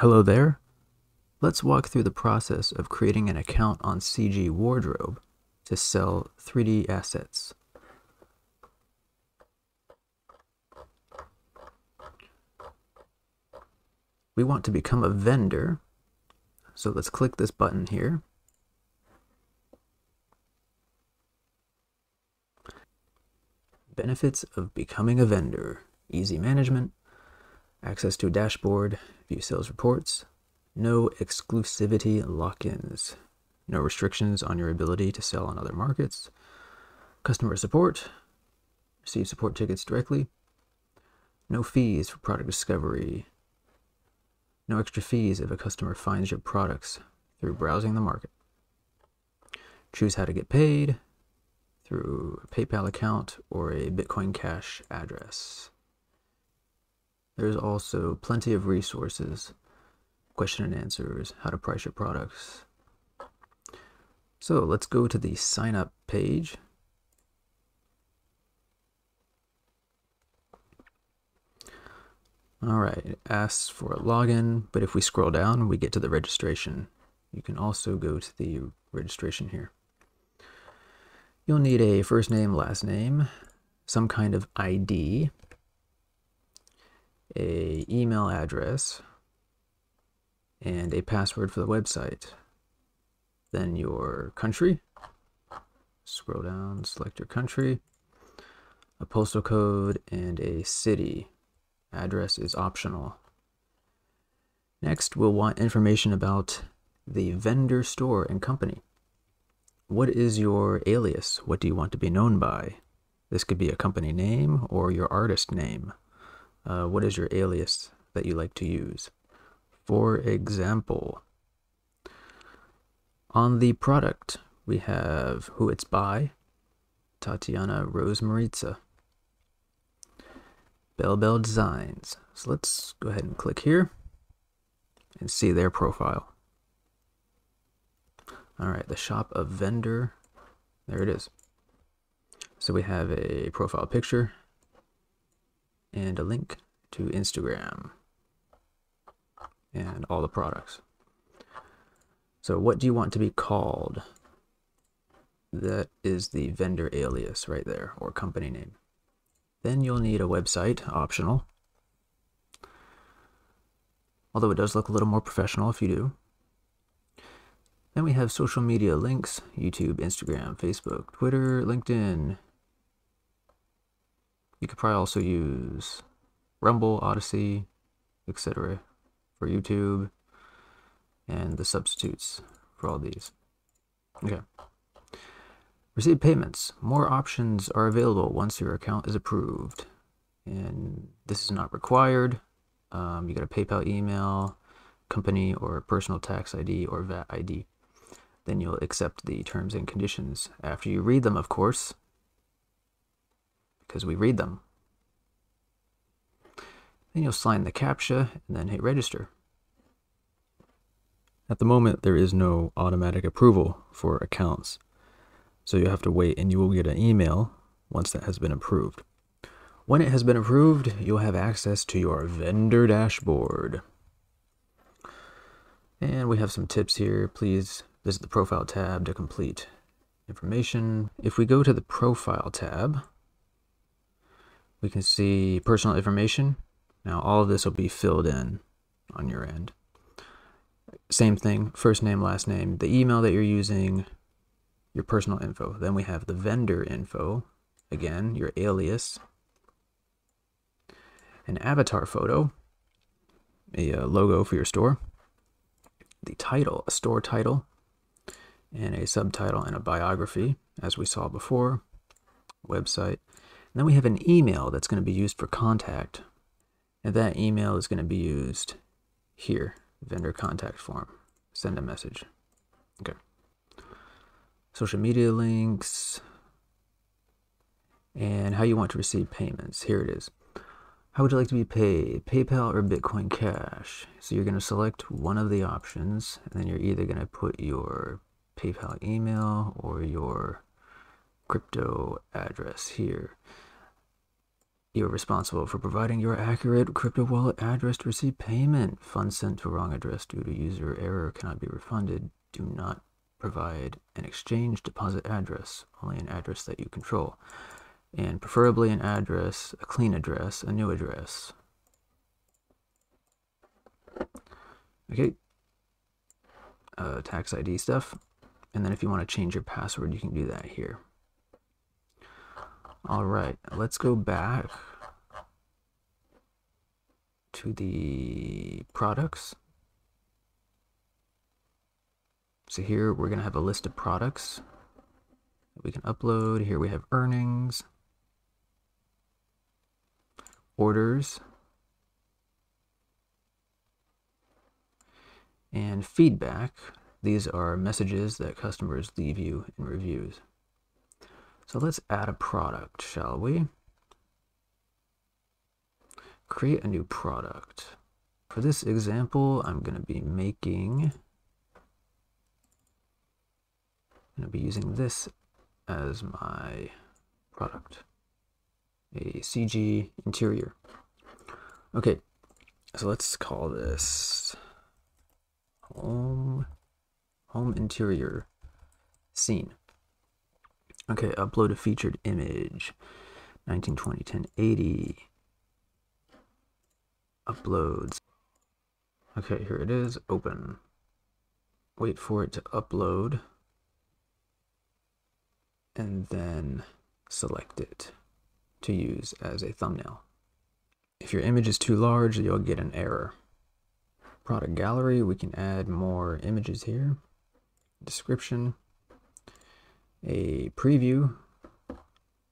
Hello there. Let's walk through the process of creating an account on CG Wardrobe to sell 3D assets. We want to become a vendor, so let's click this button here. Benefits of becoming a vendor. Easy management, access to a dashboard, view sales reports, no exclusivity lock-ins, no restrictions on your ability to sell on other markets, customer support, receive support tickets directly, no fees for product discovery, no extra fees if a customer finds your products through browsing the market. Choose how to get paid through a PayPal account or a Bitcoin Cash address. There's also plenty of resources, question and answers, how to price your products. So let's go to the sign up page. All right, it asks for a login, but if we scroll down, we get to the registration. You can also go to the registration here. You'll need a first name, last name, some kind of ID, a email address, and a password for the website. Then your country. Scroll down, select your country, a postal code, and a city. Address is optional. Next, we'll want information about the vendor store and company. What is your alias? What do you want to be known by? This could be a company name or your artist name. Uh, what is your alias that you like to use? For example, on the product, we have who it's by, Tatiana Rose Maritza. Bell Bell Designs. So let's go ahead and click here and see their profile. All right, the shop of vendor. There it is. So we have a profile picture and a link to Instagram and all the products. So what do you want to be called? That is the vendor alias right there, or company name. Then you'll need a website, optional. Although it does look a little more professional if you do. Then we have social media links, YouTube, Instagram, Facebook, Twitter, LinkedIn. You could probably also use Rumble, Odysee, etc. for YouTube and the substitutes for all these. Okay. Receive payments. More options are available once your account is approved. And this is not required. Um, you got a PayPal email, company or personal tax ID or VAT ID. Then you'll accept the terms and conditions after you read them, of course, because we read them. Then you'll sign the CAPTCHA and then hit register. At the moment, there is no automatic approval for accounts. So you have to wait and you will get an email once that has been approved. When it has been approved, you'll have access to your vendor dashboard. And we have some tips here. Please visit the profile tab to complete information. If we go to the profile tab, we can see personal information. Now all of this will be filled in on your end. Same thing, first name, last name, the email that you're using, your personal info. Then we have the vendor info, again, your alias, an avatar photo, a uh, logo for your store, the title, a store title, and a subtitle and a biography, as we saw before, website. And then we have an email that's going to be used for contact. And that email is going to be used here, vendor contact form. Send a message. Okay. Social media links, and how you want to receive payments. Here it is. How would you like to be paid? PayPal or Bitcoin Cash? So you're going to select one of the options, and then you're either going to put your PayPal email or your crypto address here. You are responsible for providing your accurate crypto wallet address to receive payment. Funds sent to wrong address due to user error cannot be refunded. Do not provide an exchange deposit address, only an address that you control. And preferably an address, a clean address, a new address. Okay. Uh, tax ID stuff. And then if you want to change your password, you can do that here. All right, let's go back to the products. So here we're going to have a list of products we can upload. Here we have earnings, orders, and feedback. These are messages that customers leave you in reviews. So let's add a product, shall we? Create a new product. For this example, I'm going to be making, I'm going to be using this as my product, a CG interior. Okay, so let's call this home, home interior scene. Okay, upload a featured image. 1920 1080. Uploads. Okay, here it is. Open. Wait for it to upload. And then select it to use as a thumbnail. If your image is too large, you'll get an error. Product gallery, we can add more images here. Description a preview,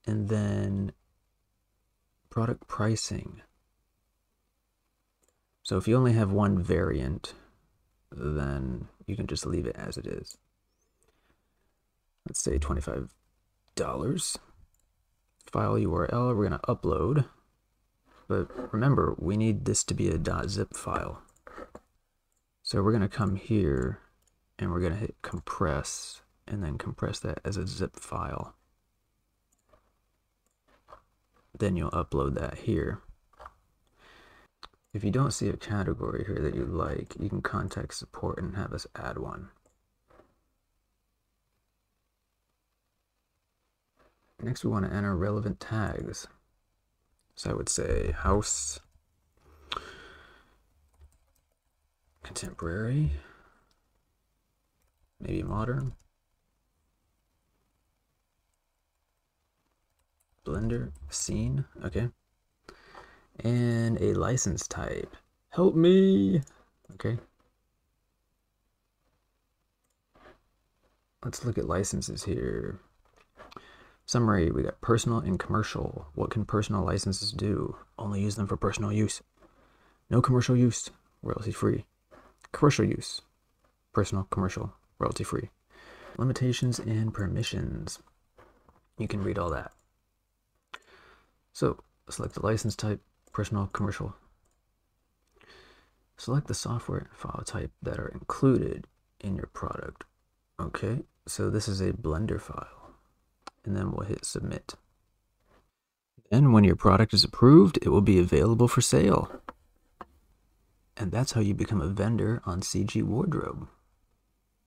and then product pricing. So if you only have one variant, then you can just leave it as it is. Let's say $25. File URL, we're going to upload. But remember, we need this to be a .zip file. So we're going to come here and we're going to hit compress and then compress that as a zip file. Then you'll upload that here. If you don't see a category here that you like, you can contact support and have us add one. Next, we want to enter relevant tags. So I would say house, contemporary, maybe modern. Blender scene. Okay. And a license type. Help me. Okay. Let's look at licenses here. Summary, we got personal and commercial. What can personal licenses do? Only use them for personal use. No commercial use, royalty free. Commercial use, personal, commercial, royalty free. Limitations and permissions. You can read all that. So select the license type, personal, commercial. Select the software and file type that are included in your product. Okay, so this is a Blender file. And then we'll hit submit. Then when your product is approved, it will be available for sale. And that's how you become a vendor on CG Wardrobe.